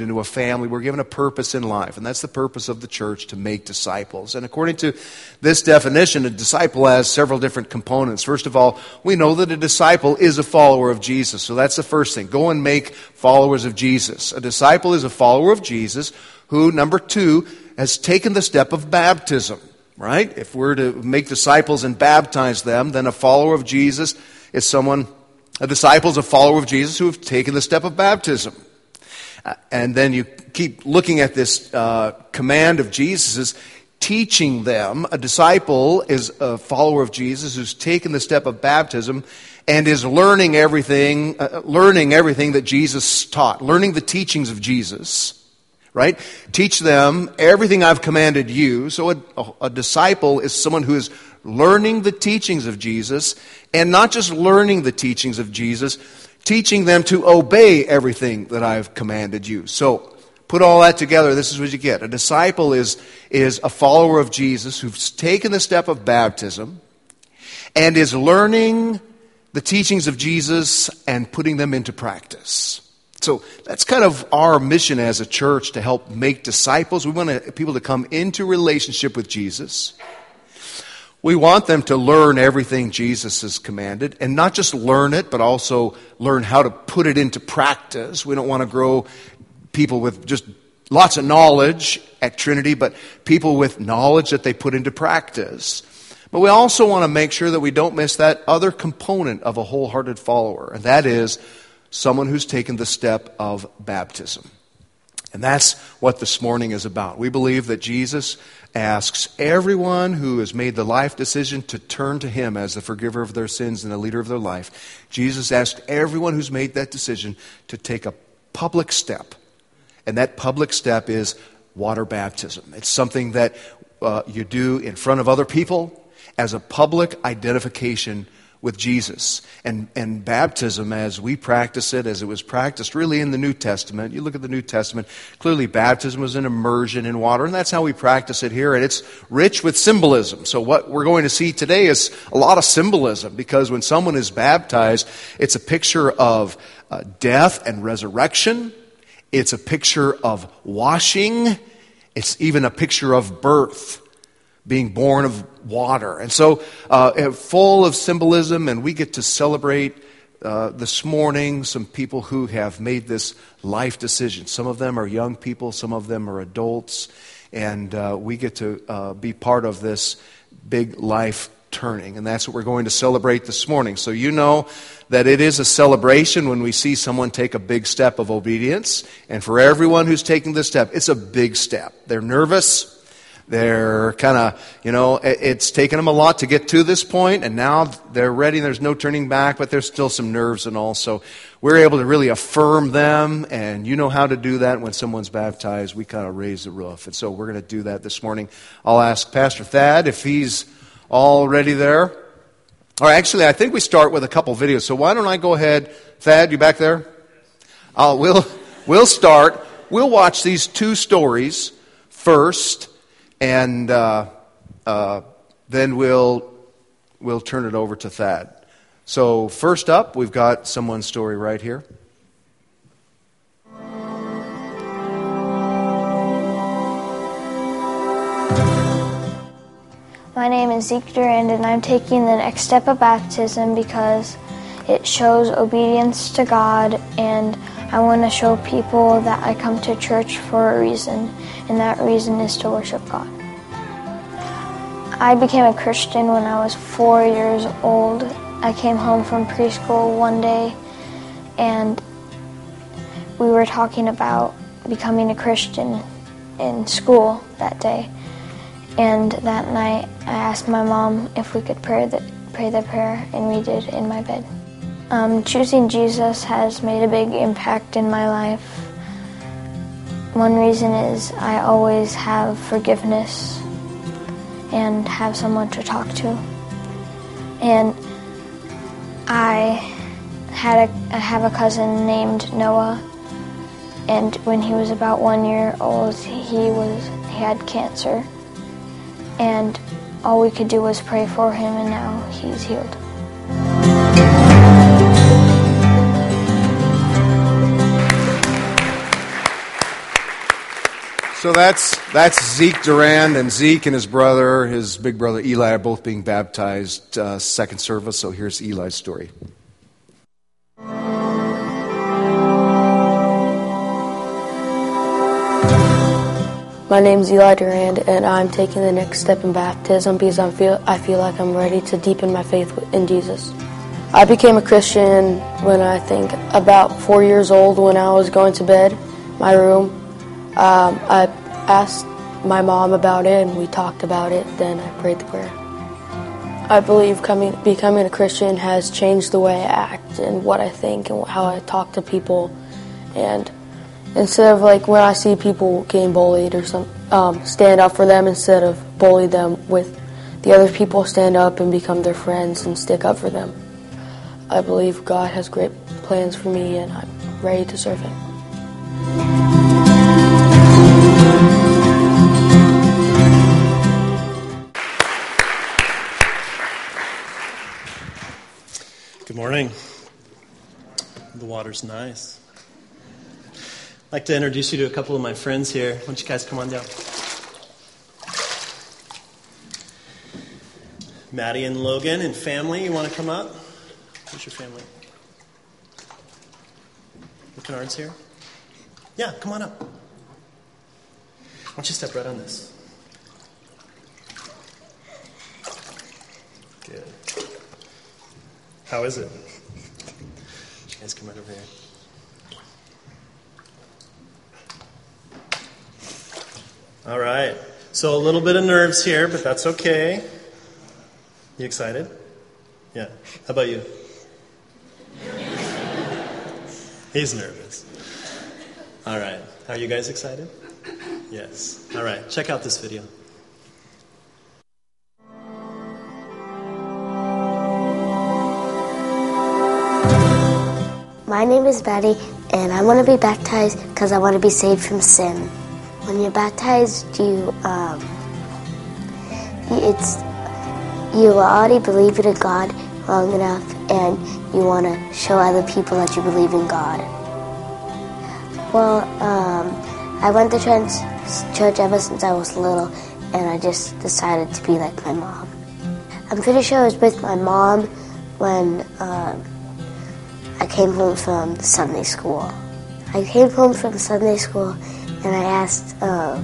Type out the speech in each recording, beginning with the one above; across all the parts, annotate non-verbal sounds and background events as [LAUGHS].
into a family. We're given a purpose in life, and that's the purpose of the church to make disciples. And according to this definition, a disciple has several different components. First of all, we know that a disciple is a follower of Jesus. So that's the first thing. Go and make followers of Jesus. A disciple is a follower of Jesus who, number two, has taken the step of baptism, right? If we're to make disciples and baptize them, then a follower of Jesus is someone, a disciple is a follower of Jesus who have taken the step of baptism. Uh, and then you keep looking at this uh, command of Jesus teaching them. A disciple is a follower of Jesus who's taken the step of baptism and is learning everything, uh, learning everything that Jesus taught, learning the teachings of Jesus. Right? Teach them everything I've commanded you. So a, a, a disciple is someone who is learning the teachings of Jesus and not just learning the teachings of Jesus, teaching them to obey everything that I've commanded you. So, put all that together, this is what you get. A disciple is, is a follower of Jesus who's taken the step of baptism and is learning the teachings of Jesus and putting them into practice. So that's kind of our mission as a church to help make disciples. We want people to come into relationship with Jesus we want them to learn everything Jesus has commanded, and not just learn it, but also learn how to put it into practice. We don't want to grow people with just lots of knowledge at Trinity, but people with knowledge that they put into practice. But we also want to make sure that we don't miss that other component of a wholehearted follower, and that is someone who's taken the step of baptism. And that's what this morning is about. We believe that Jesus asks everyone who has made the life decision to turn to Him as the forgiver of their sins and the leader of their life. Jesus asked everyone who's made that decision to take a public step. And that public step is water baptism. It's something that uh, you do in front of other people as a public identification with Jesus. And, and baptism, as we practice it, as it was practiced really in the New Testament, you look at the New Testament, clearly baptism was an immersion in water, and that's how we practice it here, and it's rich with symbolism. So, what we're going to see today is a lot of symbolism, because when someone is baptized, it's a picture of uh, death and resurrection, it's a picture of washing, it's even a picture of birth being born of water. And so, uh, full of symbolism, and we get to celebrate uh, this morning some people who have made this life decision. Some of them are young people, some of them are adults, and uh, we get to uh, be part of this big life turning. And that's what we're going to celebrate this morning. So, you know that it is a celebration when we see someone take a big step of obedience. And for everyone who's taking this step, it's a big step. They're nervous. They're kind of, you know, it's taken them a lot to get to this point, and now they're ready. There's no turning back, but there's still some nerves and all. So we're able to really affirm them, and you know how to do that when someone's baptized. We kind of raise the roof. And so we're going to do that this morning. I'll ask Pastor Thad if he's already there. Or actually, I think we start with a couple videos. So why don't I go ahead? Thad, you back there? Uh, we'll, we'll start. We'll watch these two stories first and uh, uh, then we'll, we'll turn it over to Thad. So, first up, we've got someone's story right here. My name is Zeke Durand, and I'm taking the next step of baptism because it shows obedience to God, and I want to show people that I come to church for a reason, and that reason is to worship God. I became a Christian when I was four years old. I came home from preschool one day and we were talking about becoming a Christian in school that day. And that night I asked my mom if we could pray the, pray the prayer, and we did in my bed. Um, choosing Jesus has made a big impact in my life. One reason is I always have forgiveness and have someone to talk to. And I had a I have a cousin named Noah, and when he was about one year old, he was he had cancer, and all we could do was pray for him, and now he's healed. So that's that's Zeke Durand and Zeke and his brother, his big brother Eli, are both being baptized uh, second service. So here's Eli's story. My name's Eli Durand, and I'm taking the next step in baptism because I feel I feel like I'm ready to deepen my faith in Jesus. I became a Christian when I think about four years old when I was going to bed, my room, um, I asked my mom about it and we talked about it. Then I prayed the prayer. I believe coming, becoming a Christian has changed the way I act and what I think and how I talk to people. And instead of like when I see people getting bullied or some, um, stand up for them instead of bully them with the other people, stand up and become their friends and stick up for them. I believe God has great plans for me and I'm ready to serve Him. Morning. The water's nice. I'd like to introduce you to a couple of my friends here. Why don't you guys come on down? Maddie and Logan and family, you want to come up? Who's your family? The Kennards here? Yeah, come on up. Why don't you step right on this? Good. How is it? Guys come right over here. All right. So a little bit of nerves here, but that's okay. You excited? Yeah. How about you? He's nervous. All right. Are you guys excited? Yes. All right. Check out this video. My name is Betty, and I want to be baptized because I want to be saved from sin. When you're baptized, you um, it's you already believe in God long enough, and you want to show other people that you believe in God. Well, um, I went to church ever since I was little, and I just decided to be like my mom. I'm pretty sure I was with my mom when. Um, I came home from Sunday school. I came home from Sunday school and I asked uh,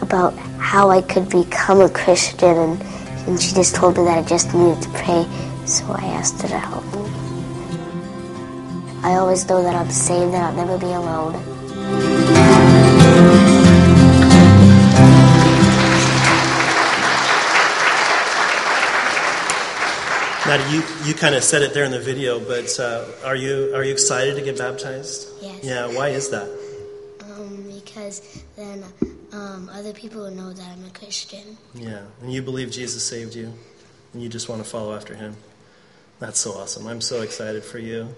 about how I could become a Christian, and, and she just told me that I just needed to pray, so I asked her to help me. I always know that I'm saved that I'll never be alone. Maddie, you, you kind of said it there in the video, but uh, are you are you excited to get baptized? Yes. Yeah. Why is that? Um, because then um, other people will know that I'm a Christian. Yeah. And you believe Jesus saved you, and you just want to follow after Him. That's so awesome. I'm so excited for you.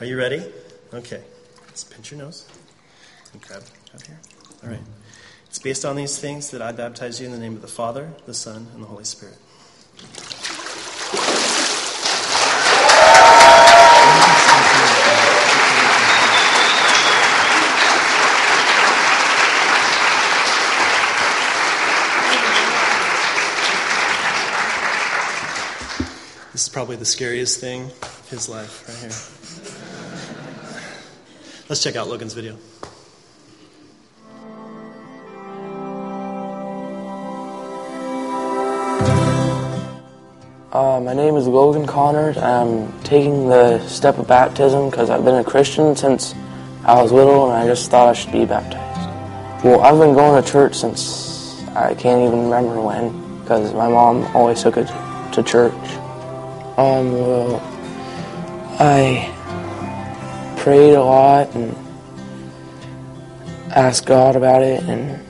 Are you ready? Okay. Let's pinch your nose. And grab, grab here. All right. It's based on these things that I baptize you in the name of the Father, the Son, and the Holy Spirit. Probably the scariest thing his life right here. Let's check out Logan's video. Uh, my name is Logan Connors. I'm taking the step of baptism because I've been a Christian since I was little and I just thought I should be baptized. Well, I've been going to church since I can't even remember when because my mom always took it to church. Um, well, I prayed a lot and asked God about it and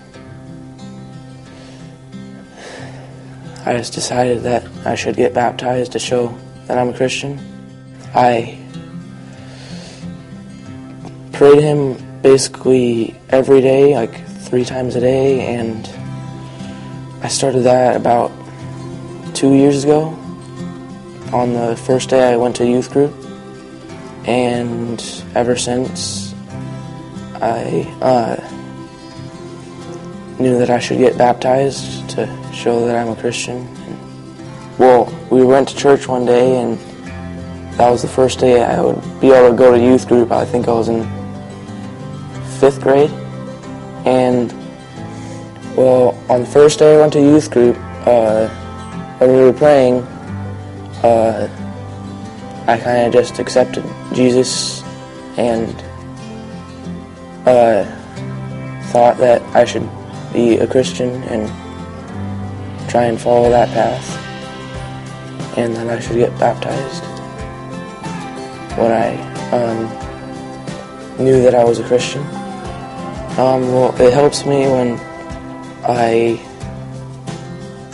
I just decided that I should get baptized to show that I'm a Christian. I prayed Him basically every day, like three times a day, and I started that about two years ago. On the first day, I went to youth group, and ever since, I uh, knew that I should get baptized to show that I'm a Christian. Well, we went to church one day, and that was the first day I would be able to go to youth group. I think I was in fifth grade. And, well, on the first day I went to youth group, uh, when we were praying, uh, I kind of just accepted Jesus and uh, thought that I should be a Christian and try and follow that path, and that I should get baptized when I um, knew that I was a Christian. Um, well, it helps me when I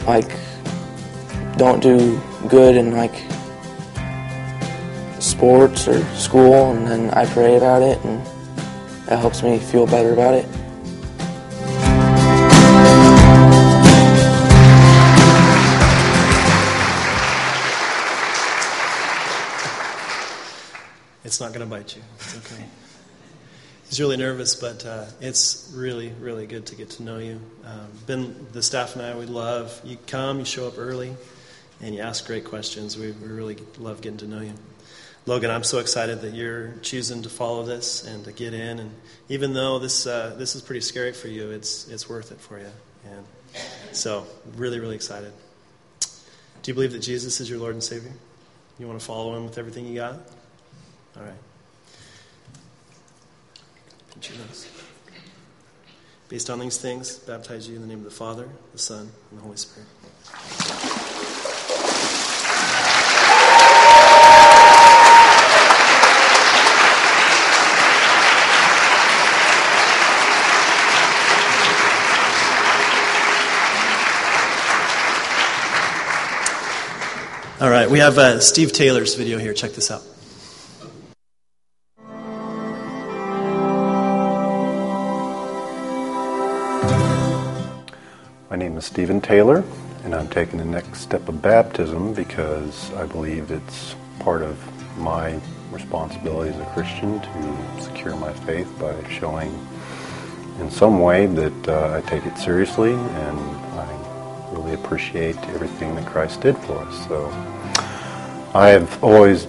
like don't do good in like sports or school, and then I pray about it, and it helps me feel better about it. It's not going to bite you. It's okay. He's really nervous, but uh, it's really, really good to get to know you. Um, ben, the staff and I, we love you come, you show up early, and you ask great questions. We, we really love getting to know you. Logan, I'm so excited that you're choosing to follow this and to get in. And even though this uh, this is pretty scary for you, it's it's worth it for you. And so, really, really excited. Do you believe that Jesus is your Lord and Savior? You want to follow Him with everything you got? All right. Based on these things, baptize you in the name of the Father, the Son, and the Holy Spirit. We have uh, Steve Taylor's video here. Check this out. My name is Stephen Taylor, and I'm taking the next step of baptism because I believe it's part of my responsibility as a Christian to secure my faith by showing in some way that uh, I take it seriously and I really appreciate everything that Christ did for us. So I have always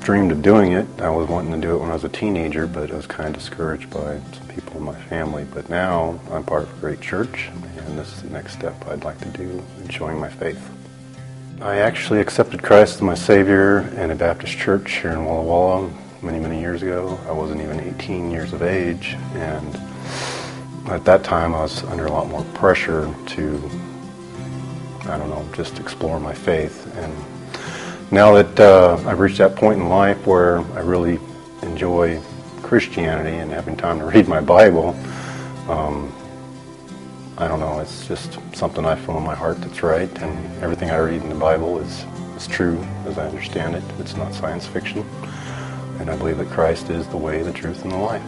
dreamed of doing it. I was wanting to do it when I was a teenager, but I was kind of discouraged by some people in my family. But now I'm part of a great church, and this is the next step I'd like to do in showing my faith. I actually accepted Christ as my Savior in a Baptist church here in Walla Walla many, many years ago. I wasn't even 18 years of age, and at that time I was under a lot more pressure to, I don't know, just explore my faith. And now that uh, I've reached that point in life where I really enjoy Christianity and having time to read my Bible, um, I don't know, it's just something I feel in my heart that's right, and everything I read in the Bible is, is true as I understand it. It's not science fiction, and I believe that Christ is the way, the truth, and the life.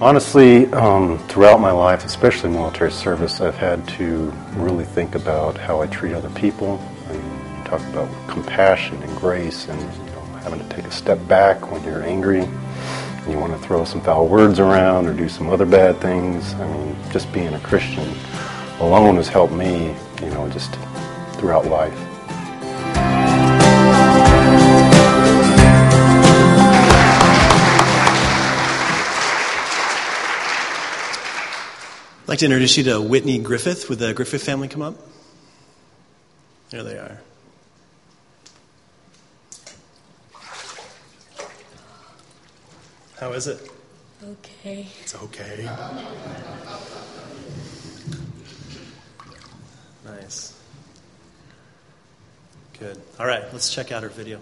Honestly, um, throughout my life, especially military service, I've had to really think about how I treat other people. Talk about compassion and grace, and you know, having to take a step back when you're angry and you want to throw some foul words around or do some other bad things. I mean, just being a Christian alone has helped me, you know, just throughout life. I'd like to introduce you to Whitney Griffith. Would the Griffith family come up? There they are. How is it? Okay. It's okay. Nice. Good. All right, let's check out her video.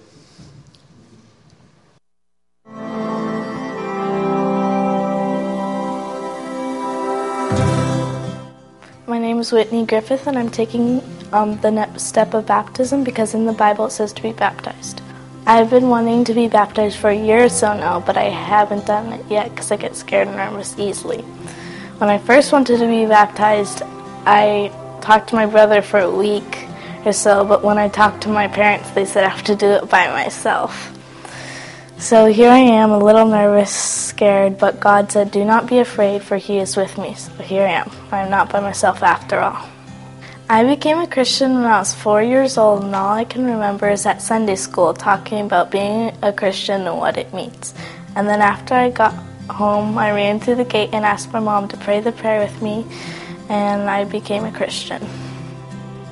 My name is Whitney Griffith, and I'm taking um, the next step of baptism because in the Bible it says to be baptized. I've been wanting to be baptized for a year or so now, but I haven't done it yet because I get scared and nervous easily. When I first wanted to be baptized, I talked to my brother for a week or so, but when I talked to my parents, they said I have to do it by myself. So here I am, a little nervous, scared, but God said, Do not be afraid, for He is with me. So here I am. I am not by myself after all. I became a Christian when I was four years old, and all I can remember is at Sunday school talking about being a Christian and what it means. And then after I got home, I ran through the gate and asked my mom to pray the prayer with me, and I became a Christian.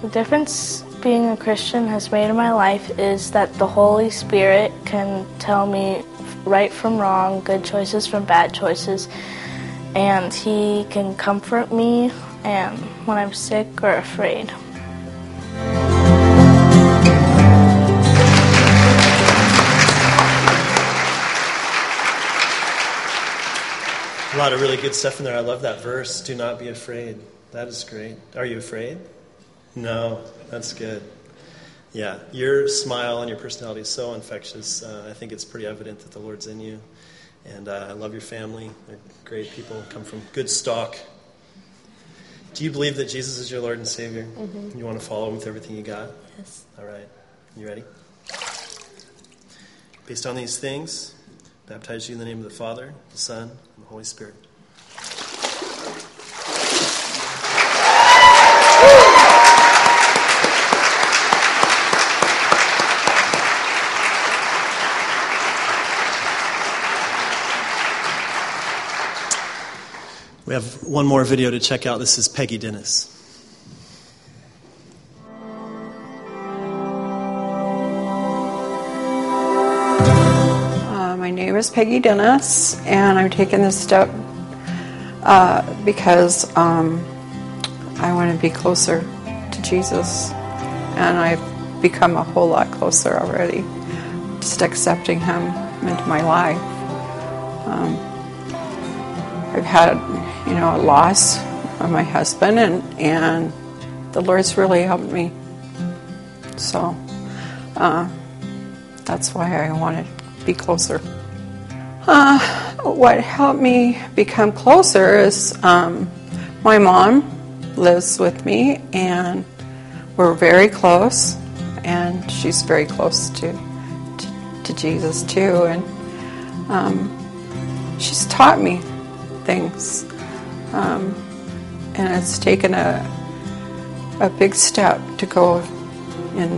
The difference being a Christian has made in my life is that the Holy Spirit can tell me right from wrong, good choices from bad choices, and He can comfort me and when I'm sick or afraid. A lot of really good stuff in there. I love that verse. Do not be afraid. That is great. Are you afraid? No, that's good. Yeah, your smile and your personality is so infectious. Uh, I think it's pretty evident that the Lord's in you. And uh, I love your family. They're great people, come from good stock. Do you believe that Jesus is your Lord and Savior? Mhm. You want to follow him with everything you got? Yes. All right. You ready? Based on these things, baptize you in the name of the Father, the Son, and the Holy Spirit. We have one more video to check out. This is Peggy Dennis. Uh, my name is Peggy Dennis, and I'm taking this step uh, because um, I want to be closer to Jesus, and I've become a whole lot closer already. Just accepting Him into my life. Um, I've had, know, a loss of my husband, and and the Lord's really helped me. So. Uh, that's why I want to be closer. Uh, what helped me become closer is um, my mom lives with me, and we're very close, and she's very close to to, to Jesus too, and um, she's taught me things, um, and it's taken a a big step to go in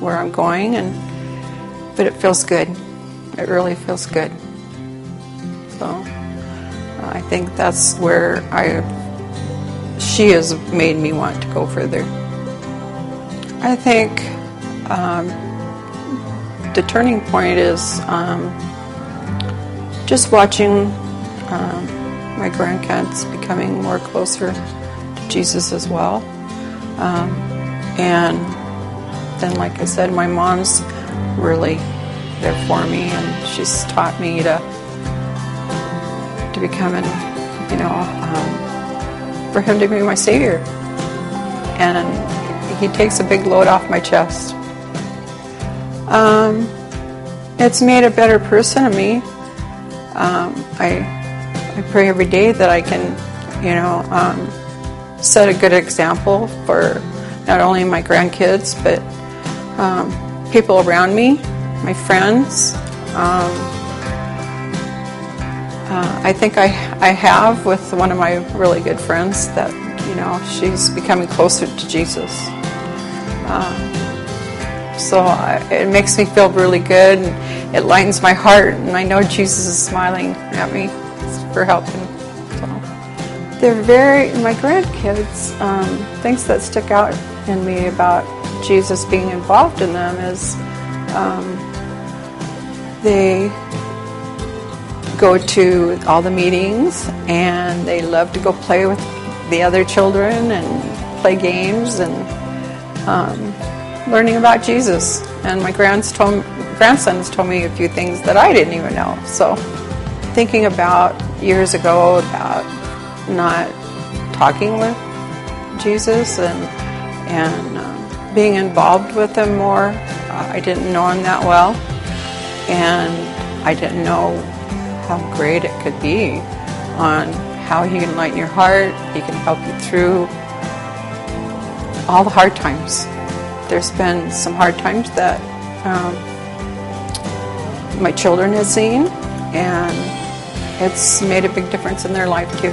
where I'm going, and but it feels good. It really feels good. So uh, I think that's where I she has made me want to go further. I think um, the turning point is um, just watching um, my grandkids becoming more closer to Jesus as well, um, and then, like I said, my mom's really there for me, and she's taught me to to become an, you know, um, for him to be my savior, and he takes a big load off my chest. Um, it's made a better person of me. Um, I I pray every day that I can, you know, um, set a good example for not only my grandkids but um, people around me, my friends. Um, uh, I think I, I have with one of my really good friends that, you know, she's becoming closer to Jesus. Uh, so I, it makes me feel really good and it lightens my heart and I know Jesus is smiling at me for helping. So they're very, my grandkids, um, things that stick out in me about Jesus being involved in them is um, they go to all the meetings and they love to go play with the other children and play games and um, learning about Jesus. And my told, grandsons told me a few things that I didn't even know. So thinking about years ago about not talking with Jesus and and um, being involved with him more. Uh, I didn't know him that well, and I didn't know how great it could be on how he can lighten your heart. He can help you through all the hard times. There's been some hard times that um, my children have seen, and it's made a big difference in their life too.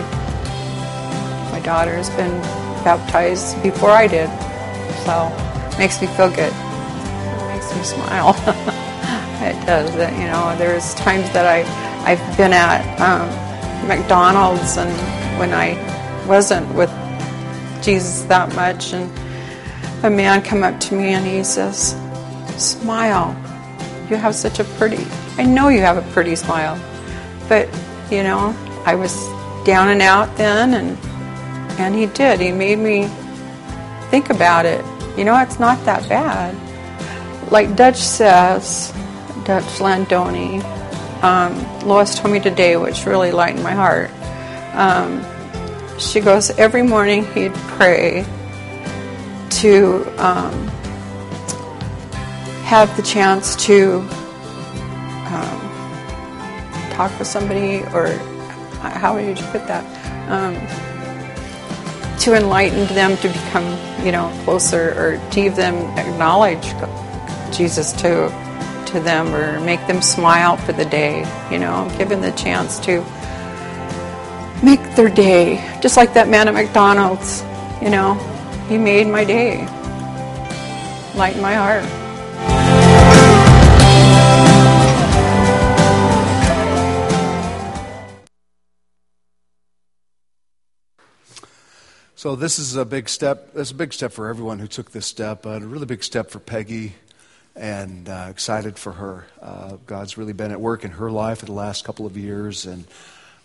My daughter has been baptized before I did, so it makes me feel good. It makes me smile. [LAUGHS] it does. You know, there's times that I I've been at um, McDonald's and when I wasn't with Jesus that much, and a man come up to me and he says, "Smile. You have such a pretty. I know you have a pretty smile, but you know, I was down and out then, and and he did. He made me think about it. You know, it's not that bad. Like Dutch says, Dutch Landoni, um, Lois told me today, which really lightened my heart. Um, she goes, every morning he'd pray to um, have the chance to um, talk with somebody, or how would you put that? Um, to enlighten them to become, you know, closer, or to even acknowledge Jesus to to them, or make them smile for the day. You know, give them the chance to make their day, just like that man at McDonald's. You know, he made my day, lighten my heart. So this is a big step. It's a big step for everyone who took this step, a really big step for Peggy. And uh, excited for her. Uh, God's really been at work in her life for the last couple of years, and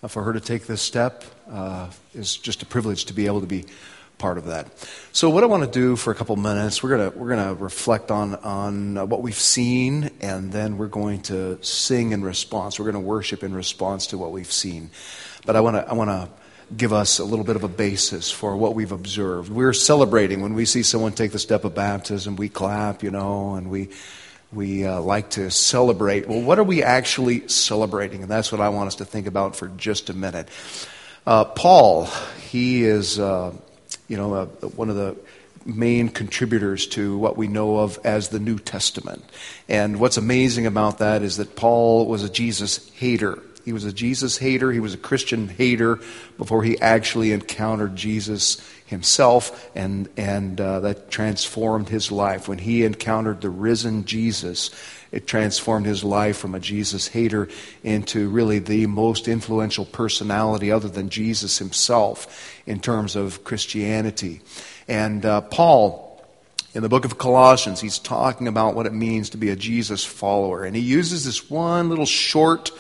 uh, for her to take this step uh, is just a privilege to be able to be part of that. So, what I want to do for a couple minutes, we're gonna we're gonna reflect on on uh, what we've seen, and then we're going to sing in response. We're going to worship in response to what we've seen. But I want to I want to give us a little bit of a basis for what we've observed. We're celebrating when we see someone take the step of baptism. We clap, you know, and we we uh, like to celebrate. Well, what are we actually celebrating? And that's what I want us to think about for just a minute. Uh, Paul, he is, uh, you know, uh, one of the main contributors to what we know of as the New Testament. And what's amazing about that is that Paul was a Jesus hater. He was a Jesus hater. He was a Christian hater before he actually encountered Jesus himself, and, and uh, that transformed his life. When he encountered the risen Jesus, it transformed his life from a Jesus hater into really the most influential personality other than Jesus himself in terms of Christianity. And uh, Paul, in the book of Colossians, he's talking about what it means to be a Jesus follower. And he uses this one little short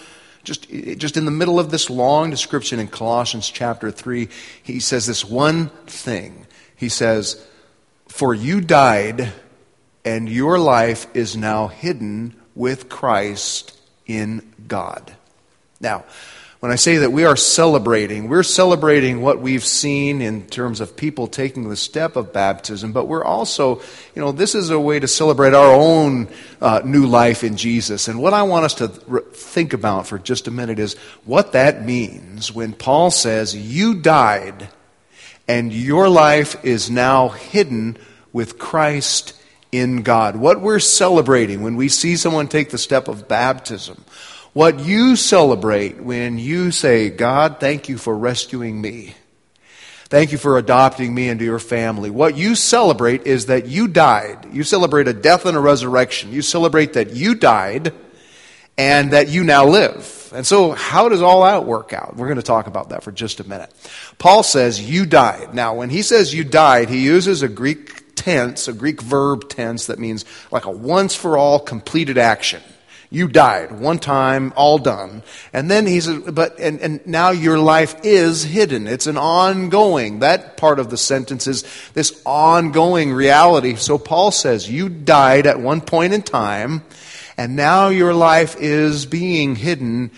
just, just in the middle of this long description in Colossians chapter 3, he says this one thing. He says, For you died, and your life is now hidden with Christ in God. Now, when I say that we are celebrating, we're celebrating what we've seen in terms of people taking the step of baptism, but we're also, you know, this is a way to celebrate our own uh, new life in Jesus. And what I want us to think about for just a minute is what that means when Paul says, You died, and your life is now hidden with Christ in God. What we're celebrating when we see someone take the step of baptism what you celebrate when you say, God, thank you for rescuing me. Thank you for adopting me into your family. What you celebrate is that you died. You celebrate a death and a resurrection. You celebrate that you died and that you now live. And so, how does all that work out? We're going to talk about that for just a minute. Paul says, You died. Now, when he says you died, he uses a Greek tense, a Greek verb tense that means like a once for all completed action. You died one time, all done. And then he said, but, and, and now your life is hidden. It's an ongoing. That part of the sentence is this ongoing reality. So Paul says, you died at one point in time, and now your life is being hidden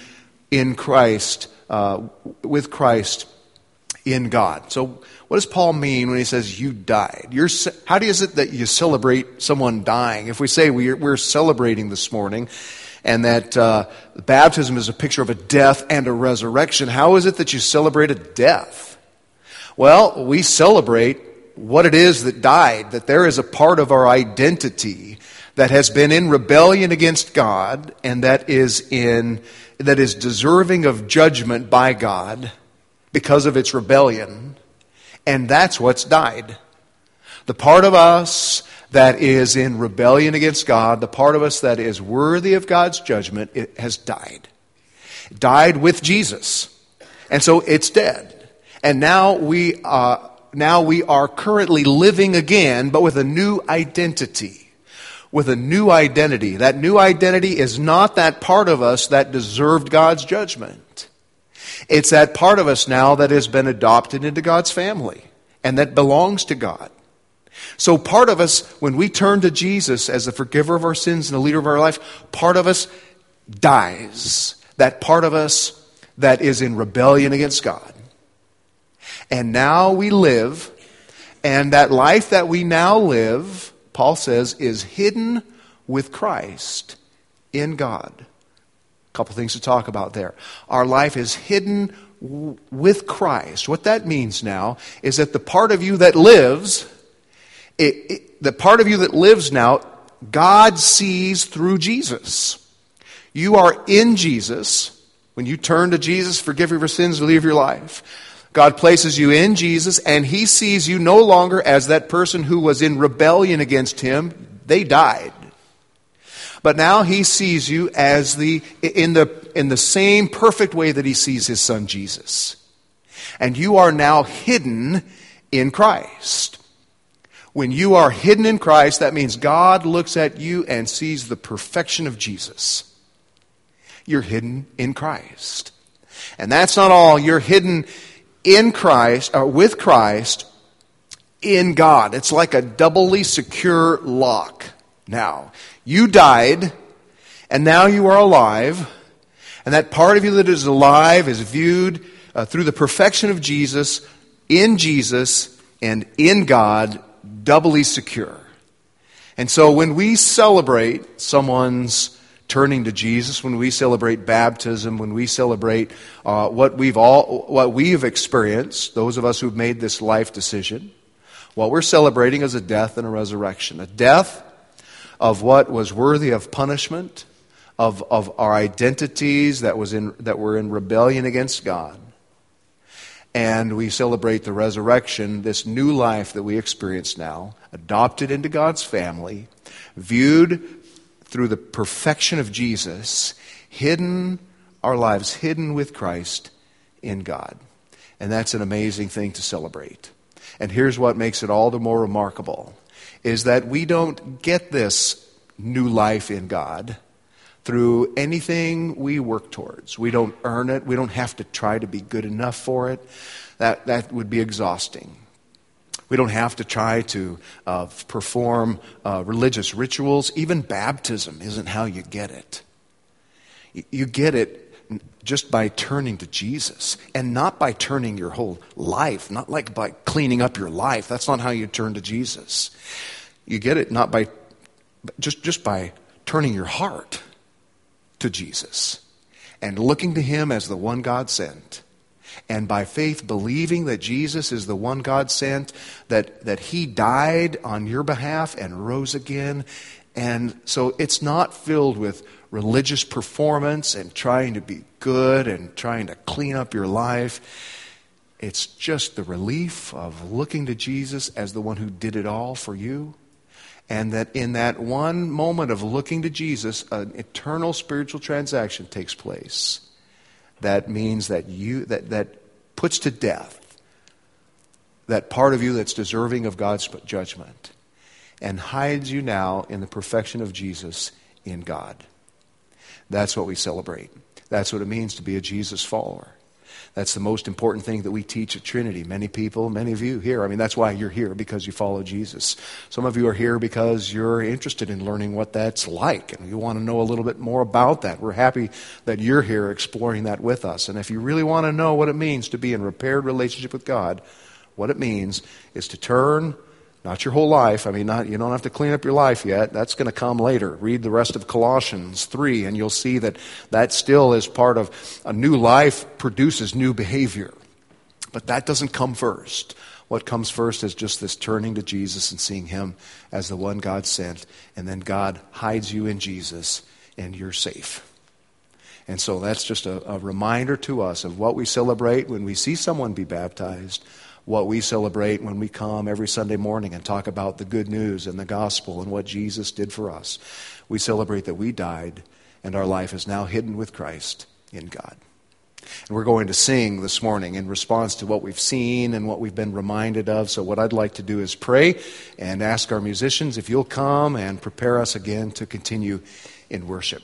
in Christ, uh, with Christ in God. So, what does Paul mean when he says you died? You're, how is it that you celebrate someone dying? If we say we're, we're celebrating this morning, and that uh, baptism is a picture of a death and a resurrection, how is it that you celebrate a death? Well, we celebrate what it is that died, that there is a part of our identity that has been in rebellion against God and that is in that is deserving of judgment by God because of its rebellion, and that's what's died. The part of us that is in rebellion against God, the part of us that is worthy of God's judgment, it has died. It died with Jesus. And so it's dead. And now we, uh, now we are currently living again, but with a new identity. With a new identity. That new identity is not that part of us that deserved God's judgment. It's that part of us now that has been adopted into God's family and that belongs to God. So part of us, when we turn to Jesus as the forgiver of our sins and the leader of our life, part of us dies. That part of us that is in rebellion against God. And now we live, and that life that we now live, Paul says, is hidden with Christ in God. A couple things to talk about there. Our life is hidden with Christ. What that means now is that the part of you that lives, it, it, the part of you that lives now, God sees through Jesus. You are in Jesus. When you turn to Jesus, forgive your sins, leave your life. God places you in Jesus, and He sees you no longer as that person who was in rebellion against Him. They died. But now He sees you as the, in the, in the same perfect way that He sees His Son Jesus. And you are now hidden in Christ. When you are hidden in Christ, that means God looks at you and sees the perfection of Jesus. You're hidden in Christ. And that's not all. You're hidden in Christ, or with Christ, in God. It's like a doubly secure lock. Now, you died, and now you are alive, and that part of you that is alive is viewed uh, through the perfection of Jesus, in Jesus, and in God doubly secure. And so when we celebrate someone's turning to Jesus, when we celebrate baptism, when we celebrate uh, what we've all what we've experienced, those of us who've made this life decision, what we're celebrating is a death and a resurrection, a death of what was worthy of punishment, of, of our identities that was in that were in rebellion against God, and we celebrate the resurrection, this new life that we experience now, adopted into God's family, viewed through the perfection of Jesus, hidden, our lives hidden with Christ in God. And that's an amazing thing to celebrate. And here's what makes it all the more remarkable is that we don't get this new life in God through anything we work towards. We don't earn it. We don't have to try to be good enough for it. That, that would be exhausting. We don't have to try to uh, perform uh, religious rituals. Even baptism isn't how you get it. You get it just by turning to Jesus and not by turning your whole life, not like by cleaning up your life. That's not how you turn to Jesus. You get it not by just, just by turning your heart to Jesus and looking to Him as the one God sent. And by faith, believing that Jesus is the one God sent, that, that He died on your behalf and rose again. And so it's not filled with religious performance and trying to be good and trying to clean up your life. It's just the relief of looking to Jesus as the one who did it all for you and that in that one moment of looking to Jesus, an eternal spiritual transaction takes place. That means that you that, that puts to death that part of you that's deserving of God's judgment and hides you now in the perfection of Jesus in God. That's what we celebrate. That's what it means to be a Jesus follower. That's the most important thing that we teach at Trinity. Many people, many of you here, I mean, that's why you're here, because you follow Jesus. Some of you are here because you're interested in learning what that's like, and you want to know a little bit more about that. We're happy that you're here exploring that with us. And if you really want to know what it means to be in repaired relationship with God, what it means is to turn not your whole life. I mean, not, you don't have to clean up your life yet. That's going to come later. Read the rest of Colossians 3, and you'll see that that still is part of a new life produces new behavior. But that doesn't come first. what comes first is just this turning to Jesus and seeing Him as the one God sent, and then God hides you in Jesus, and you're safe. And so that's just a, a reminder to us of what we celebrate when we see someone be baptized, what we celebrate when we come every Sunday morning and talk about the good news and the gospel and what Jesus did for us. We celebrate that we died and our life is now hidden with Christ in God. And we're going to sing this morning in response to what we've seen and what we've been reminded of. So, what I'd like to do is pray and ask our musicians if you'll come and prepare us again to continue in worship.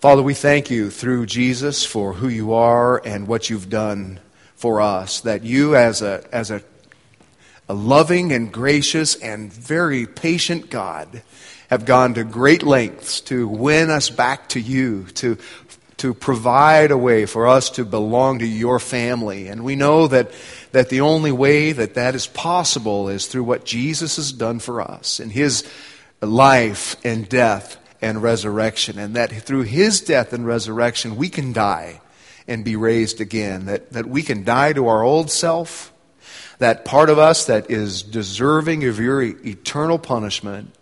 Father, we thank you through Jesus for who you are and what you've done for us. That you, as a, as a, a loving and gracious and very patient God, have gone to great lengths to win us back to you, to, to provide a way for us to belong to your family. And we know that, that the only way that that is possible is through what Jesus has done for us in his life and death and resurrection, and that through his death and resurrection, we can die and be raised again, that, that we can die to our old self, that part of us that is deserving of your eternal punishment,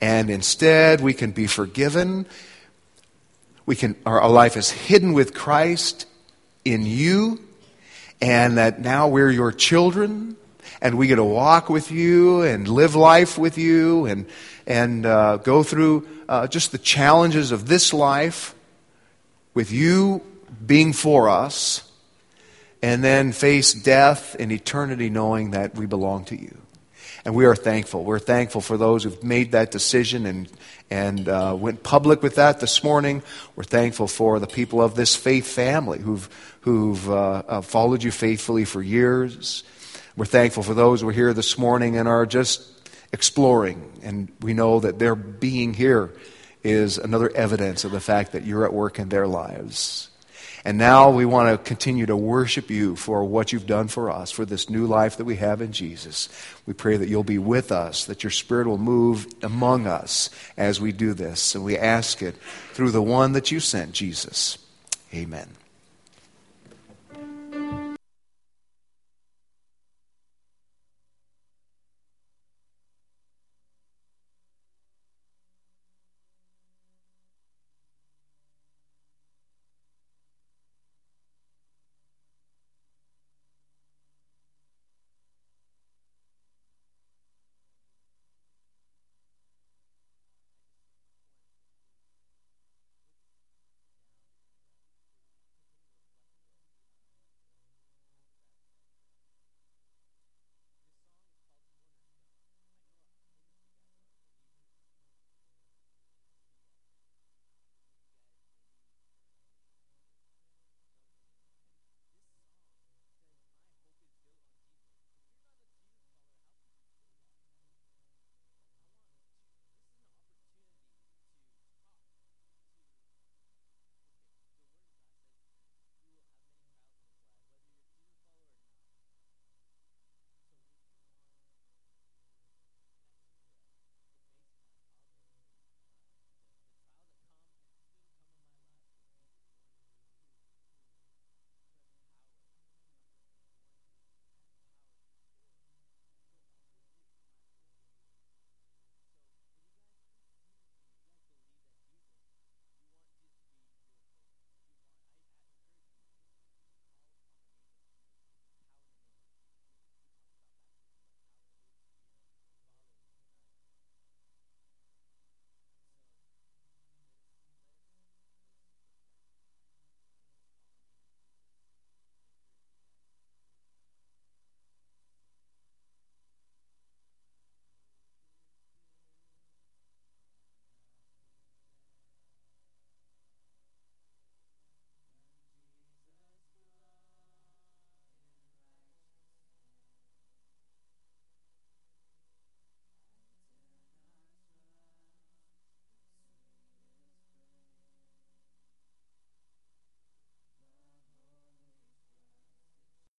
and instead we can be forgiven. We can, our, life is hidden with Christ in you, and that now we're your children, and we get to walk with you and live life with you and, and uh, go through uh, just the challenges of this life with you being for us, and then face death and eternity knowing that we belong to you. And we are thankful. We're thankful for those who've made that decision and, and uh, went public with that this morning. We're thankful for the people of this faith family who've, who've uh, uh, followed you faithfully for years. We're thankful for those who are here this morning and are just exploring. And we know that their being here is another evidence of the fact that you're at work in their lives. And now we want to continue to worship you for what you've done for us, for this new life that we have in Jesus. We pray that you'll be with us, that your Spirit will move among us as we do this. And we ask it through the one that you sent, Jesus. Amen.